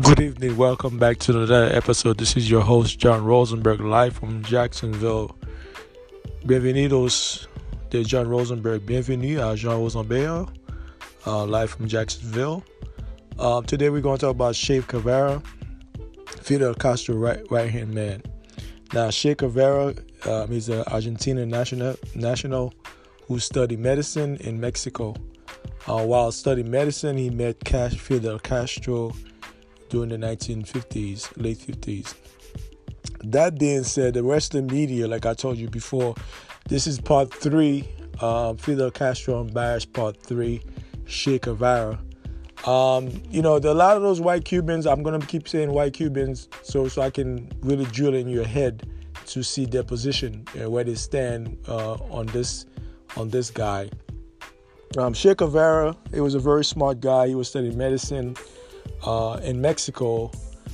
Good evening. Welcome back to another episode. This is your host, John Rosenberg, live from Jacksonville. Bienvenidos de John Rosenberg. Bienvenue à Jean Rosenberg, uh, live from Jacksonville. Um, today we're going to talk about Che Guevara, Fidel Castro right right hand man. Now, Che Guevara, um, he's an Argentinian national national who studied medicine in Mexico. Uh, while studying medicine, he met Cash, Fidel Castro during the 1950s, late 50s. That being said, the the media, like I told you before, this is part three. Uh, Fidel Castro embarrassed part three, Che Guevara. Um, you know, a lot of those white Cubans, I'm gonna keep saying white Cubans, so so I can really drill in your head to see their position and where they stand uh, on this on this guy. Um, che Guevara, he was a very smart guy. He was studying medicine uh, in Mexico.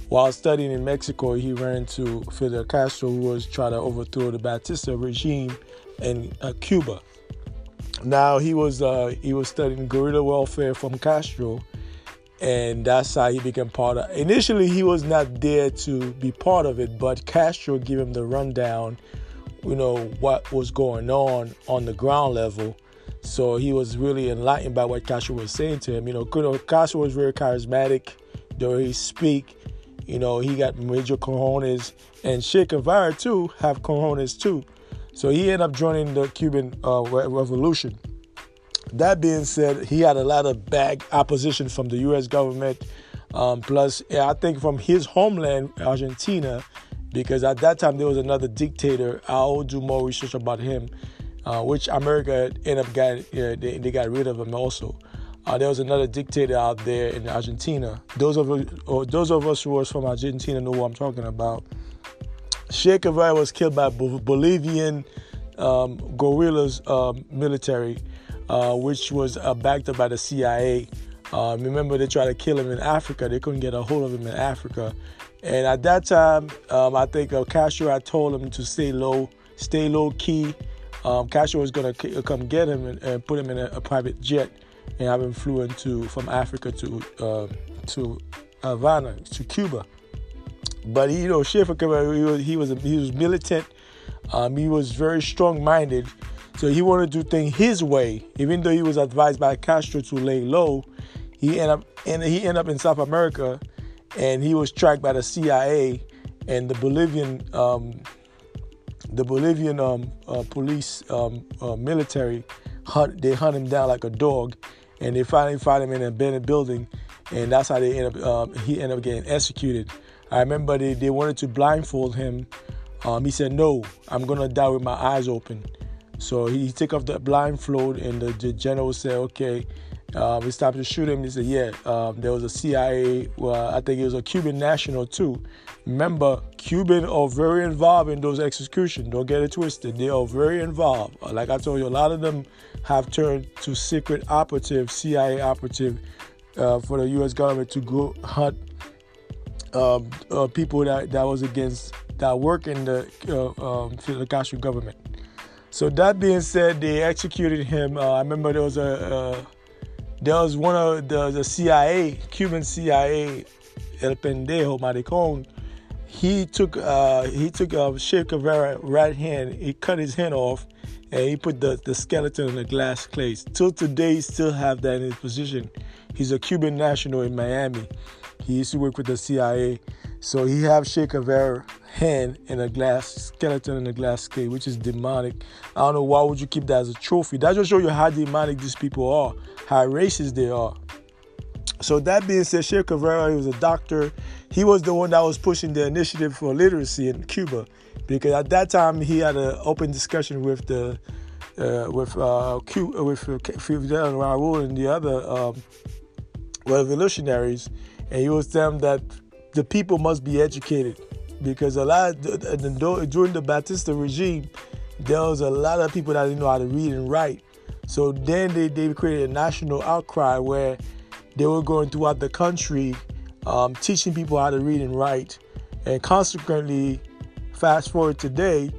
While studying in Mexico, he ran into Fidel Castro, who was trying to overthrow the Batista regime in uh, Cuba. Now he was uh, he was studying guerrilla warfare from Castro, and that's how he became part of. Initially, he was not there to be part of it, but Castro gave him the rundown, you know what was going on on the ground level. So he was really enlightened by what Castro was saying to him. You know, Castro was very charismatic, the way he speak. You know, he got major cojones, and Che Guevara too have cojones too. So he ended up joining the Cuban uh, Revolution. That being said, he had a lot of bad opposition from the U.S. government. Um, plus, yeah, I think from his homeland, Argentina, because at that time there was another dictator. I'll do more research about him uh, which America ended up know, they, they, got rid of him also. Uh, there was another dictator out there in Argentina. Those of or those of us who was from Argentina know what I'm talking about. Che Guevara was killed by Bolivian um, guerrillas um, military, uh, which was uh, backed up by the CIA. Um, remember, they tried to kill him in Africa. They couldn't get a hold of him in Africa. And at that time, um, I think uh, Castro had told him to stay low, stay low key, um, Castro was going to come get him and, and put him in a, a, private jet and have him flew into from Africa to uh, to Havana to Cuba. But he, you know, Guevara, he was he was, a, he was militant. Um, he was very strong-minded, so he wanted to do things his way. Even though he was advised by Castro to lay low, he ended up and he ended up in South America, and he was tracked by the CIA and the Bolivian um, the Bolivian um, uh, police um, uh, military hunt they hunt him down like a dog, and they finally find him in an abandoned building, and that's how they end up um, he ended up getting executed. I remember they, they wanted to blindfold him. Um, he said, "No, I'm gonna die with my eyes open." So he took off the blindfold, and the, the general said, "Okay." Um, it's time to shoot him. He said, "Yeah." Um, there was a CIA. Well, I think it was a Cuban national too. Remember, Cuban are very involved in those executions. Don't get it twisted. They are very involved. Like I told you, a lot of them have turned to secret operative, CIA operative, uh, for the U.S. government to go hunt um, uh, people that, that was against that work in the uh, um, Castro government. So that being said, they executed him. Uh, I remember there was a uh, there was one of the, the CIA, Cuban CIA, El Pendejo Maricon. He took uh, he took uh, Che Guevara right hand. He cut his hand off, and he put the, the skeleton in a glass case. Till today, he still have that in his position. He's a Cuban national in Miami. He used to work with the CIA. So he have Che Guevara hand in a glass skeleton in a glass case, which is demonic. I don't know why would you keep that as a trophy. That just show you how demonic these people are, how racist they are. So that being said, Che Guevara, he was a doctor. He was the one that was pushing the initiative for literacy in Cuba, because at that time he had an open discussion with the uh, with uh, Cuba, with Fidel Raul and the other um, revolutionaries, and he was telling that the people must be educated because a lot of, during the Batista regime, there was a lot of people that didn't know how to read and write. So then they, they created a national outcry where they were going throughout the country um, teaching people how to read and write. And consequently, fast forward today,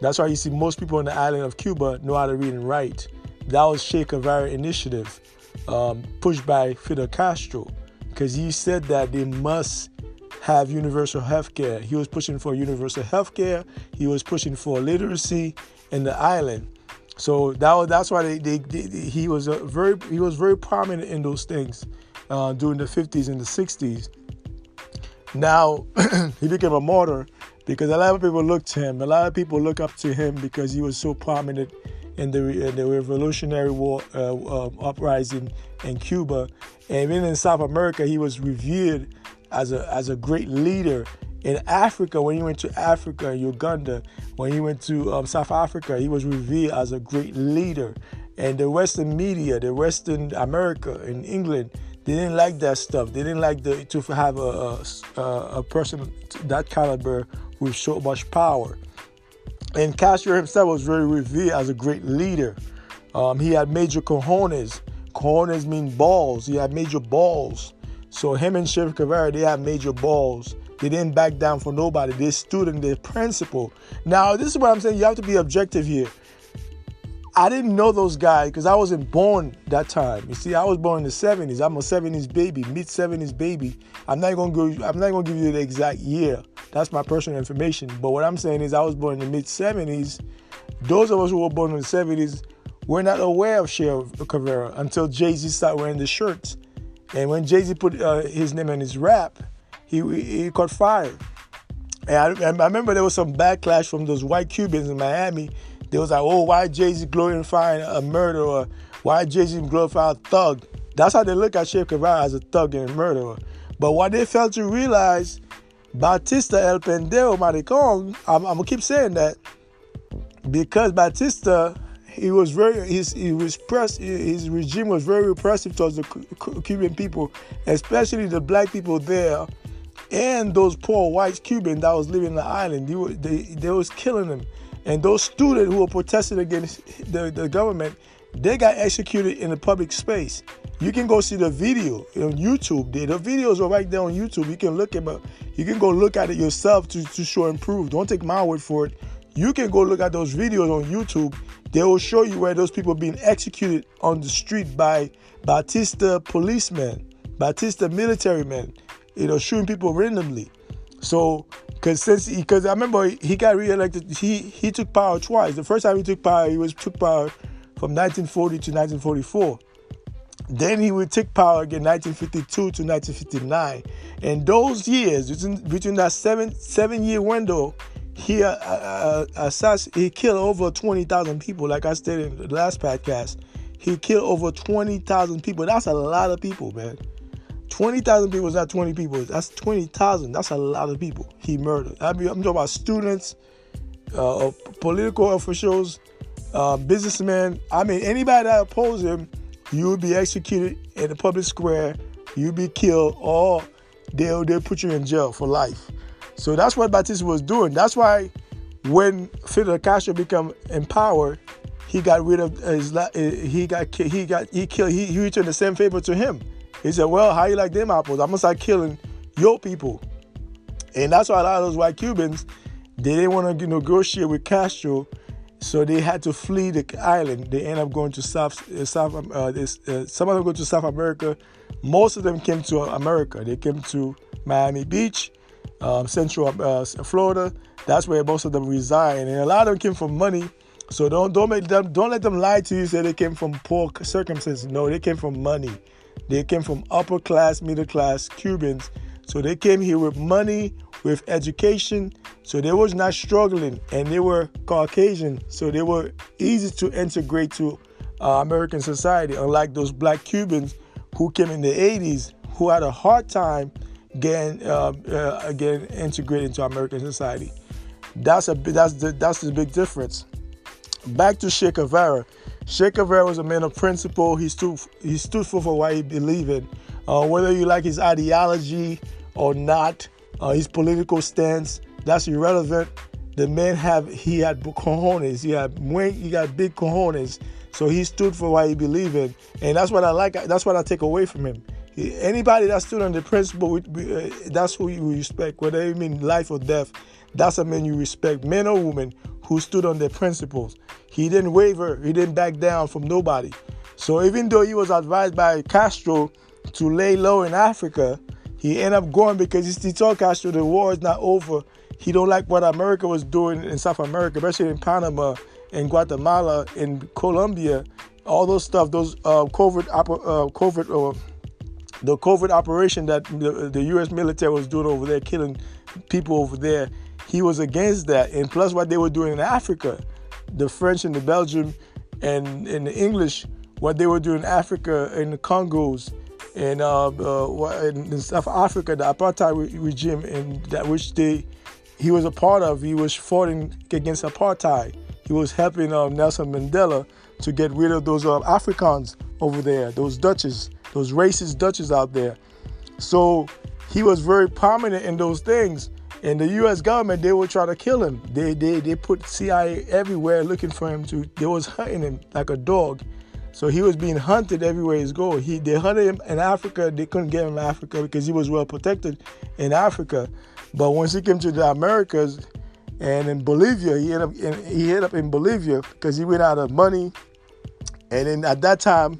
that's why you see most people on the island of Cuba know how to read and write. That was Che Guevara initiative, um, pushed by Fidel Castro because he said that they must have universal health care. He was pushing for universal health care. He was pushing for literacy in the island. So that was, that's why they, they, they he was very he was very prominent in those things uh, during the 50s and the 60s. Now he became a martyr because a lot of people look to him. A lot of people look up to him because he was so prominent in the, in the Revolutionary War uh, uh, uprising in Cuba, and even in South America, he was revered as a as a great leader. In Africa, when he went to Africa, Uganda, when he went to um, South Africa, he was revered as a great leader. And the Western media, the Western America in England, they didn't like that stuff. They didn't like the, to have a, a, a person that caliber with so much power. And Castro himself was very revered as a great leader. Um, he had major cojones. Cojones mean balls. He had major balls. So him and Che Guevara, they have major balls. They didn't back down for nobody. They stood in their principle. Now, this is what I'm saying. You have to be objective here. I didn't know those guys because I wasn't born that time. You see, I was born in the 70s. I'm a 70s baby, mid 70s baby. I'm not gonna go. I'm not gonna give you the exact year. That's my personal information. But what I'm saying is, I was born in the mid 70s. Those of us who were born in the 70s were not aware of Che Guevara until Jay Z started wearing the shirts. And when Jay Z put uh, his name in his rap, he, he caught fire. And I, I, remember there was some backlash from those white Cubans in Miami. They was like, oh, why Jay Z glorifying a murderer? Why Jay Z glorifying a thug? That's how they look at Che Guevara as a thug and a murderer. But what they failed to realize, Batista El Pendejo Maricon, I'm, I'm gonna keep saying that, because Batista he was very his he was his regime was very repressive towards the Cuban people, especially the black people there, and those poor white Cubans that was living in the island. They, they, they was killing them, and those students who were protesting against the, the government, they got executed in the public space. You can go see the video on YouTube. The, the videos are right there on YouTube. You can look at it. You can go look at it yourself to, to show and prove. Don't take my word for it. You can go look at those videos on YouTube they will show you where those people are being executed on the street by Batista policemen, Batista military men, you know, shooting people randomly. So, because since because I remember he got reelected, he he took power twice. The first time he took power, he was took power from 1940 to 1944. Then he would take power again 1952 to 1959. And those years, between, between that seven seven year window, he uh, uh, assass- he killed over 20,000 people like I stated in the last podcast he killed over 20,000 people that's a lot of people man 20,000 people is not 20 people. That's 20,000 that's a lot of people. He murdered. I mean, I'm talking about students uh, political officials uh, businessmen. I mean anybody that oppose him you will be executed in the public square. You'll be killed or they'll, they'll put you in jail for life. So that's what Batista was doing. That's why when Fidel Castro became empowered, he got rid of his he got he got he killed he, he returned the same favor to him. He said, "Well, how you like them apples? I'm gonna start killing your people." And that's why a lot of those white Cubans they didn't want to negotiate with Castro, so they had to flee the island. They end up going to South uh, South. Uh, this, uh, some of them go to South America. Most of them came to America. They came to Miami Beach um, Central uh, Florida. That's where most of them reside, and a lot of them came from money. So don't don't make them don't let them lie to you. Say they came from poor circumstances. No, they came from money. They came from upper class, middle class Cubans. So they came here with money, with education. So they was not struggling, and they were Caucasian. So they were easy to integrate to uh, American society, unlike those black Cubans who came in the 80s who had a hard time getting uh, uh, getting integrated into American society. That's a that's the that's the big difference. Back to Che Guevara. Guevara was a man of principle. He stood he stood for, for what he believed in. Uh, whether you like his ideology or not, uh, his political stance, that's irrelevant. The man have he had cojones. He had he got big cojones. So he stood for what he believed in, and that's what I like. That's what I take away from him. Anybody that stood on the principle, uh, that's who you respect, whether you mean life or death. That's a man you respect, man or woman, who stood on their principles. He didn't waver, he didn't back down from nobody. So even though he was advised by Castro to lay low in Africa. He ended up going because he told Castro the war is not over. He don't like what America was doing in South America, especially in Panama, in Guatemala, in Colombia, all those stuff, those uh, covert, uh, covert, uh, the covert operation that the, the U.S. military was doing over there, killing people over there. He was against that, and plus what they were doing in Africa, the French and the Belgium, and and the English, what they were doing in Africa, in the Congos, and uh, uh, in South Africa, the apartheid regime, in that which they he was a part of. He was fighting against apartheid. He was helping uh, Nelson Mandela to get rid of those uh, Africans over there, those Dutches, those racist Dutches out there. So he was very prominent in those things. And the U.S. government, they were trying to kill him. They, they, they put CIA everywhere looking for him to. They was hunting him like a dog. So he was being hunted everywhere he's go. He they hunted him in Africa. They couldn't get him in Africa because he was well protected in Africa. But once he came to the Americas and in Bolivia, he ended up in, he ended up in Bolivia because he went out of money. And then at that time,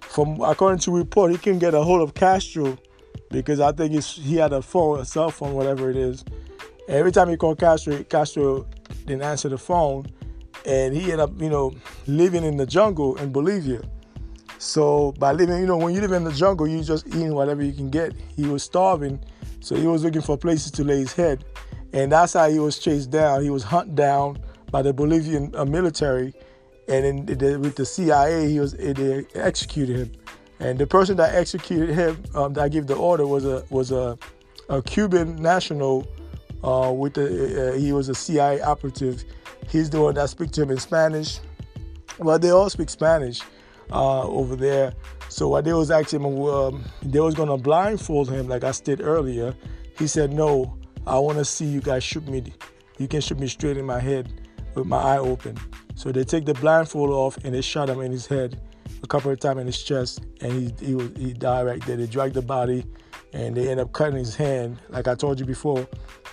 from according to report, he couldn't get a hold of Castro because I think he had a phone, a cell phone, whatever it is. Every time he called Castro, Castro didn't answer the phone, and he ended up, you know, living in the jungle in Bolivia. So by living, you know, when you live in the jungle, you just eating whatever you can get. He was starving, so he was looking for places to lay his head, and that's how he was chased down. He was hunted down by the Bolivian uh, military, and then with the CIA, he was they executed him. And the person that executed him, um, that gave the order, was a was a, a Cuban national. Uh, with the uh, he was a CIA operative. He's the one that speak to him in Spanish. Well, they all speak Spanish uh, over there. So what they was asking him, um, they was gonna blindfold him, like I stated earlier. He said, "No, I want to see you guys shoot me. You can shoot me straight in my head with my eye open." So they take the blindfold off and they shot him in his head a couple of times in his chest, and he he, he died right there. They dragged the body, and they end up cutting his hand. Like I told you before,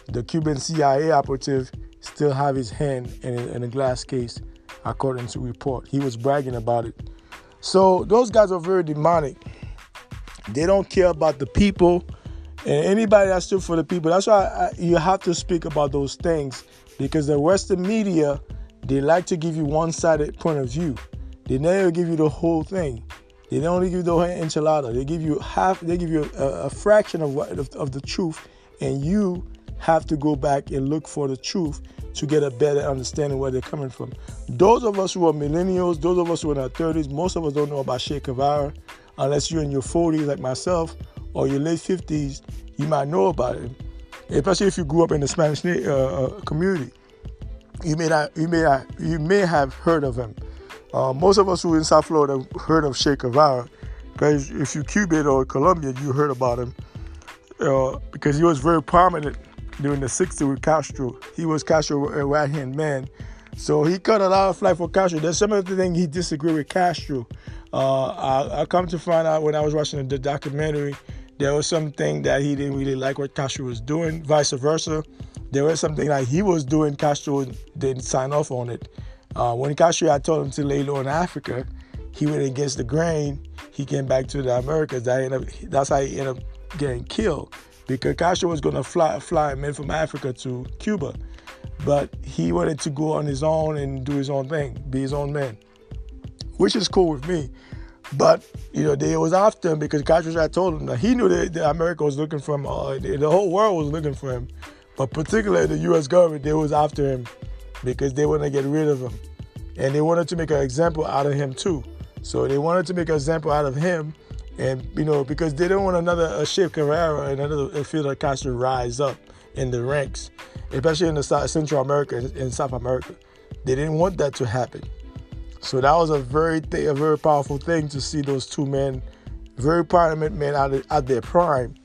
the Cuban CIA operative still have his hand in a, in a glass case, according to report. He was bragging about it. So those guys are very demonic. They don't care about the people and anybody that stood for the people. That's why I, you have to speak about those things because the Western media they like to give you one-sided point of view. They never give you the whole thing. They don't only give you the whole enchilada. They give you half. They give you a, a fraction of what of, of the truth, and you have to go back and look for the truth to get a better understanding where they're coming from. Those of us who are millennials, those of us who are in our 30s, most of us don't know about Che Guevara unless you're in your 40s like myself or your late 50s. You might know about him, especially if you grew up in the Spanish uh, uh, community. You may not, you may not, you may have heard of him. Uh, most of us who are in South Florida heard of Che Guevara because if you Cuban or Colombian, you heard about him uh, because he was very prominent during the 60s with Castro. He was Castro's right hand man. So he cut a lot of flack for Castro. There's some of the things he disagreed with Castro. Uh, I, I, come to find out when I was watching the documentary, there was something that he didn't really like what Castro was doing, vice versa. There was something that he was doing, Castro didn't sign off on it. Uh, when Castro had told him to lay low in Africa, he went against the grain. He came back to the Americas. That up, that's how he ended up getting killed because Castro was going to fly, fly men from Africa to Cuba, but he wanted to go on his own and do his own thing, be his own man, which is cool with me. But you know, they was after him because Castro had told him that he knew that, that America was looking for him. Uh, the whole world was looking for him, but particularly the U.S. government, they was after him because they wanted to get rid of him, and they wanted to make an example out of him too. So they wanted to make an example out of him and you know because they don't want another a Che Guevara and another Fidel Castro rise up in the ranks, especially in the South, Central America and South America. They didn't want that to happen. So that was a very th- a very powerful thing to see those two men, very prominent men at, at their prime,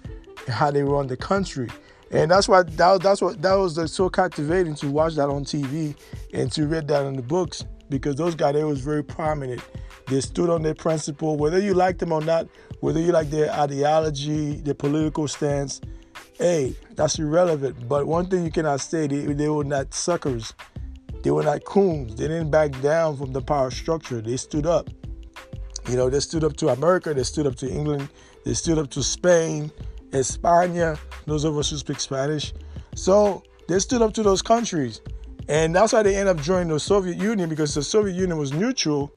and how they run the country. And that's why that, that's what that was so captivating to watch that on TV and to read that in the books because those guys they was very prominent they stood on their principle, whether you like them or not, whether you like their ideology, their political stance. Hey, that's irrelevant. But one thing you cannot say, they, they were not suckers. They were not coons. They didn't back down from the power structure. They stood up. You know, they stood up to America, they stood up to England, they stood up to Spain, España, those of us who speak Spanish. So they stood up to those countries. And that's why they end up joining the Soviet Union because the Soviet Union was neutral.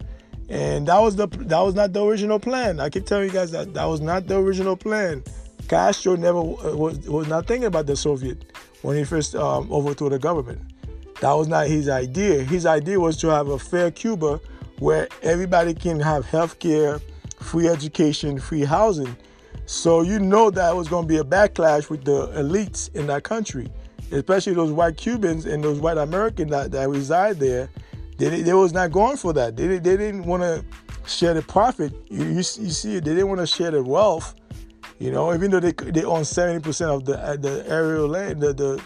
And that was the that was not the original plan. I keep telling you guys that that was not the original plan. Castro never uh, was, was not thinking about the Soviet when he first um, overthrew the government. That was not his idea. His idea was to have a fair Cuba where everybody can have health care, free education, free housing. So you know that was going to be a backlash with the elites in that country, especially those white Cubans and those white Americans that, that reside there. They, they was not going for that. They, they didn't want to share the profit. You, you, you see, they didn't want to share the wealth. You know, even though they they own seventy percent of the uh, the aerial land, the, the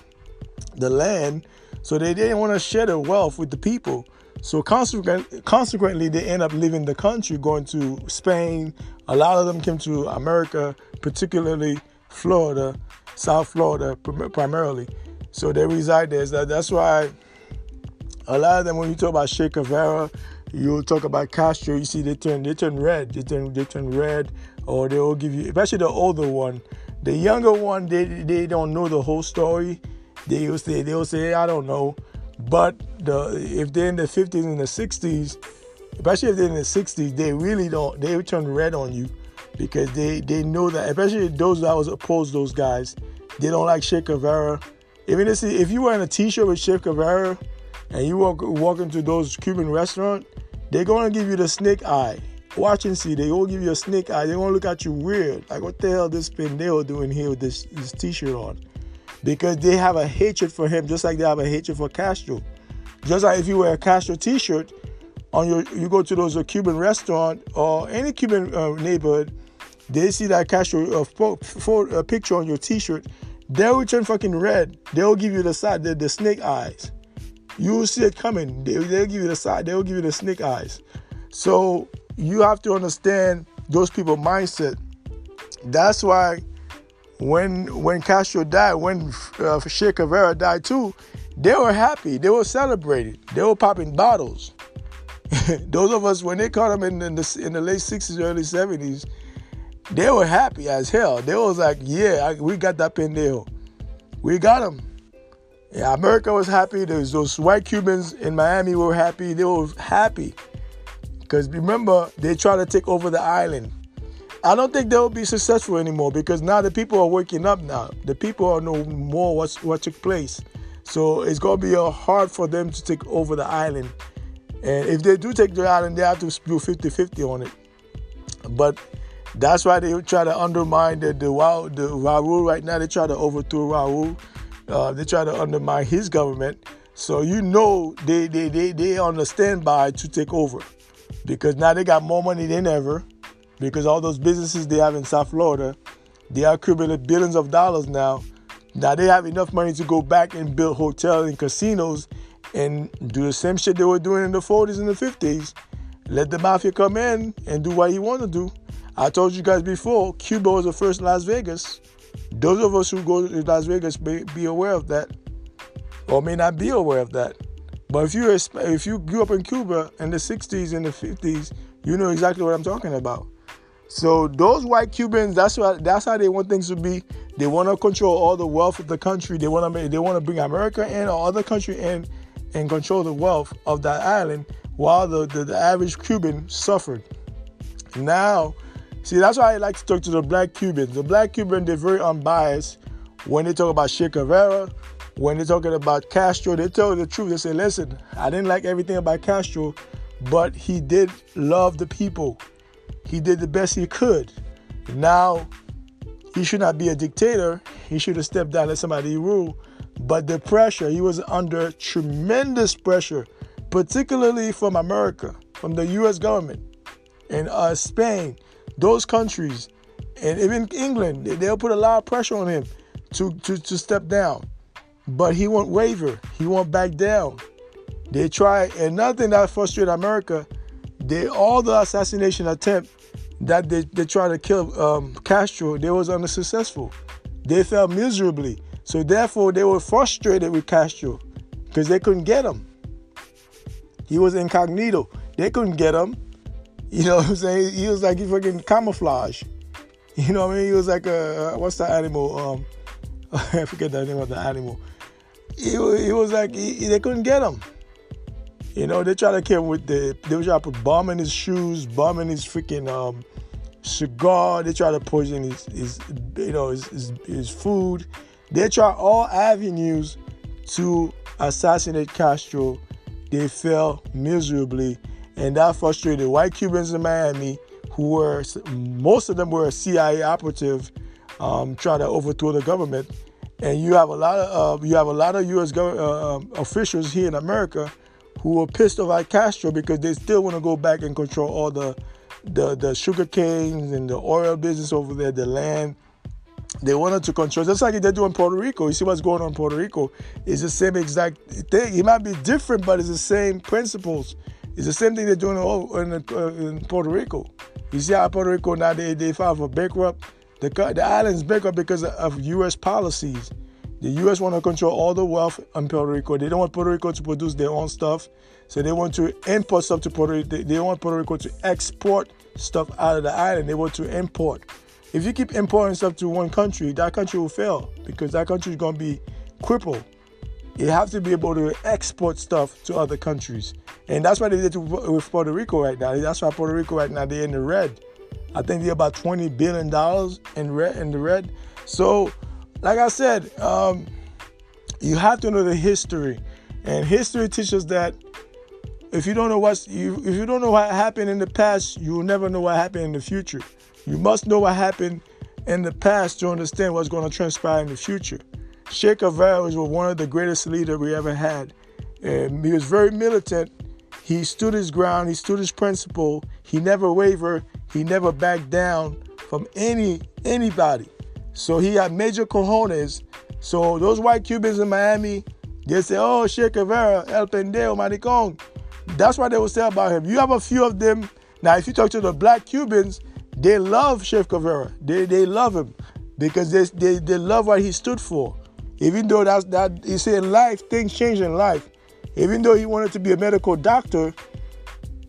the land, so they didn't want to share the wealth with the people. So consequently, consequently, they end up leaving the country, going to Spain. A lot of them came to America, particularly Florida, South Florida primarily. So they reside there. So that's why a lot of them, when you talk about Che Guevara, you talk about Castro. You see, they turn they turn red. They turn they turn red, or they will give you, especially the older one. The younger one, they they don't know the whole story. They will say they will say I don't know. But the if they're in the 50s and the 60s, especially if they're in the 60s, they really don't. They turn red on you because they they know that, especially those that was opposed those guys, they don't like Che Guevara. Even if if you wear a T-shirt with Che Guevara and you walk walk into those Cuban restaurant, they're gonna give you the snake eye. Watch and see. They will give you a snake eye. They're gonna look at you weird, like what the hell this pendejo doing here with this this T-shirt on because they have a hatred for him, just like they have a hatred for Castro. Just like if you wear a Castro T-shirt on your, you go to those Cuban restaurant or any Cuban uh, neighborhood, they see that Castro uh, uh, picture on your T-shirt, they'll turn fucking red. They'll give you the side, the, the snake eyes. You will see it coming. They, they'll give you the side. They'll give you the snake eyes. So you have to understand those people mindset. That's why when when Castro died, when uh, Che Guevara died too, they were happy. They were celebrating. They were popping bottles. Those of us, when they caught him in, in, the in the late '60s, early '70s, they were happy as hell. They was like, "Yeah, we got that pendejo. We got him." Yeah, America was happy. There's those white Cubans in Miami were happy. They were happy because remember they tried to take over the island. I don't think they'll be successful anymore because now the people are waking up now. The people are know more what's what took place. So it's gonna be uh, hard for them to take over the island. And if they do take the island, they have to do 50-50 on it. But that's why they try to undermine the the, the Raul right now. They try to overthrow Raul. Uh, they try to undermine his government. So you know they they they they on the standby to take over because now they got more money than ever because all those businesses they have in South Florida, they are accumulating billions of dollars now. Now they have enough money to go back and build hotels and casinos and do the same shit they were doing in the 40s and the 50s. Let the mafia come in and do what he want to do. I told you guys before, Cuba was the first Las Vegas. Those of us who go to Las Vegas may be aware of that, or may not be aware of that. But if you if you grew up in Cuba in the 60s and the 50s, you know exactly what I'm talking about. So those white Cubans, that's what that's how they want things to be. They want to control all the wealth of the country. They want to they want to bring America in or other country in and control the wealth of that island while the, the, the average Cuban suffered. Now, see that's why I like to talk to the black Cubans. The black Cuban they're very unbiased when they talk about Che Guevara, when they're talking about Castro, they tell the truth. They say, listen, I didn't like everything about Castro, but he did love the people he did the best he could. Now, he should not be a dictator. He should have stepped down, let somebody rule. But the pressure, he was under tremendous pressure, particularly from America, from the U.S. government, and uh, Spain, those countries, and even England. They'll put a lot of pressure on him to, to, to step down. But he won't waver. He won't back down. They try, and nothing that frustrated America. They all the assassination attempt that they, they tried to kill um, Castro, they was unsuccessful. They fell miserably. So therefore, they were frustrated with Castro because they couldn't get him. He was incognito. They couldn't get him. You know what I'm saying? He was like he fucking camouflage. You know what I mean? He was like a what's that animal? Um, I forget the name of the animal. He, he was like he, they couldn't get him. You know, they tried to kill him with the they try to put bomb in his shoes, bomb in his freaking um cigar. They try to poison his, his you know his, his, his food. They try all avenues to assassinate Castro. They fell miserably, and that frustrated white Cubans in Miami, who were most of them were CIA operative, um, trying to overthrow the government. And you have a lot of uh, you have a lot of U.S. Uh, um, officials here in America who were pissed off at Castro because they still want to go back and control all the the the sugar canes and the oil business over there, the land. They wanted to control, just like they do in Puerto Rico. You see what's going on in Puerto Rico? It's the same exact thing. It might be different, but it's the same principles. It's the same thing they're doing in, uh, in Puerto Rico. You see how Puerto Rico now they, they filed for bankrupt. The, the island's bankrupt because of U.S. policies. The U.S. want to control all the wealth in Puerto Rico. They don't want Puerto Rico to produce their own stuff. So they want to import stuff to Puerto Rico. They, they want Puerto Rico to export stuff out of the island. They want to import. If you keep importing stuff to one country, that country will fail because that country is going to be crippled. You have to be able to export stuff to other countries. And that's what they did with Puerto Rico right now. That's why Puerto Rico right now, they're in the red. I think they're about $20 billion in, red, in the red. So, like I said, um, you have to know the history. And history teaches that if you don't know what's if you don't know what happened in the past, you will never know what happened in the future. You must know what happened in the past to understand what's going to transpire in the future. Che Guevara was one of the greatest leaders we ever had. And he was very militant. He stood his ground. He stood his principle. He never wavered. He never backed down from any anybody. So he had major cojones. So those white Cubans in Miami, they say, "Oh, Che Guevara, El Pendejo, Maricón." That's what they will say about him. You have a few of them. Now, if you talk to the black Cubans, they love Che Guevara. They, they love him because they, they, they love what he stood for. Even though that's that you see in life, things change in life. Even though he wanted to be a medical doctor,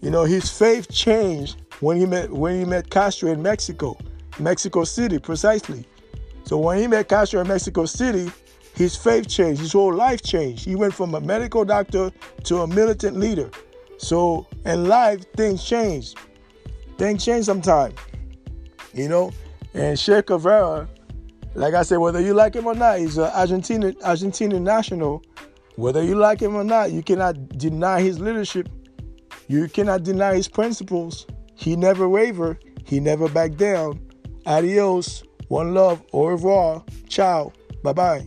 you know, his faith changed when he met when he met Castro in Mexico, Mexico City, precisely. So when he met Castro in Mexico City, his faith changed, his whole life changed. He went from a medical doctor to a militant leader. So in life, things change. Things change sometimes. You know? And Che Guevara, like I said, whether you like him or not, he's an Argentina Argentinian national. Whether you like him or not, you cannot deny his leadership. You cannot deny his principles. He never wavered. He never backed down. Adios. One love. Au revoir. Ciao. Bye bye.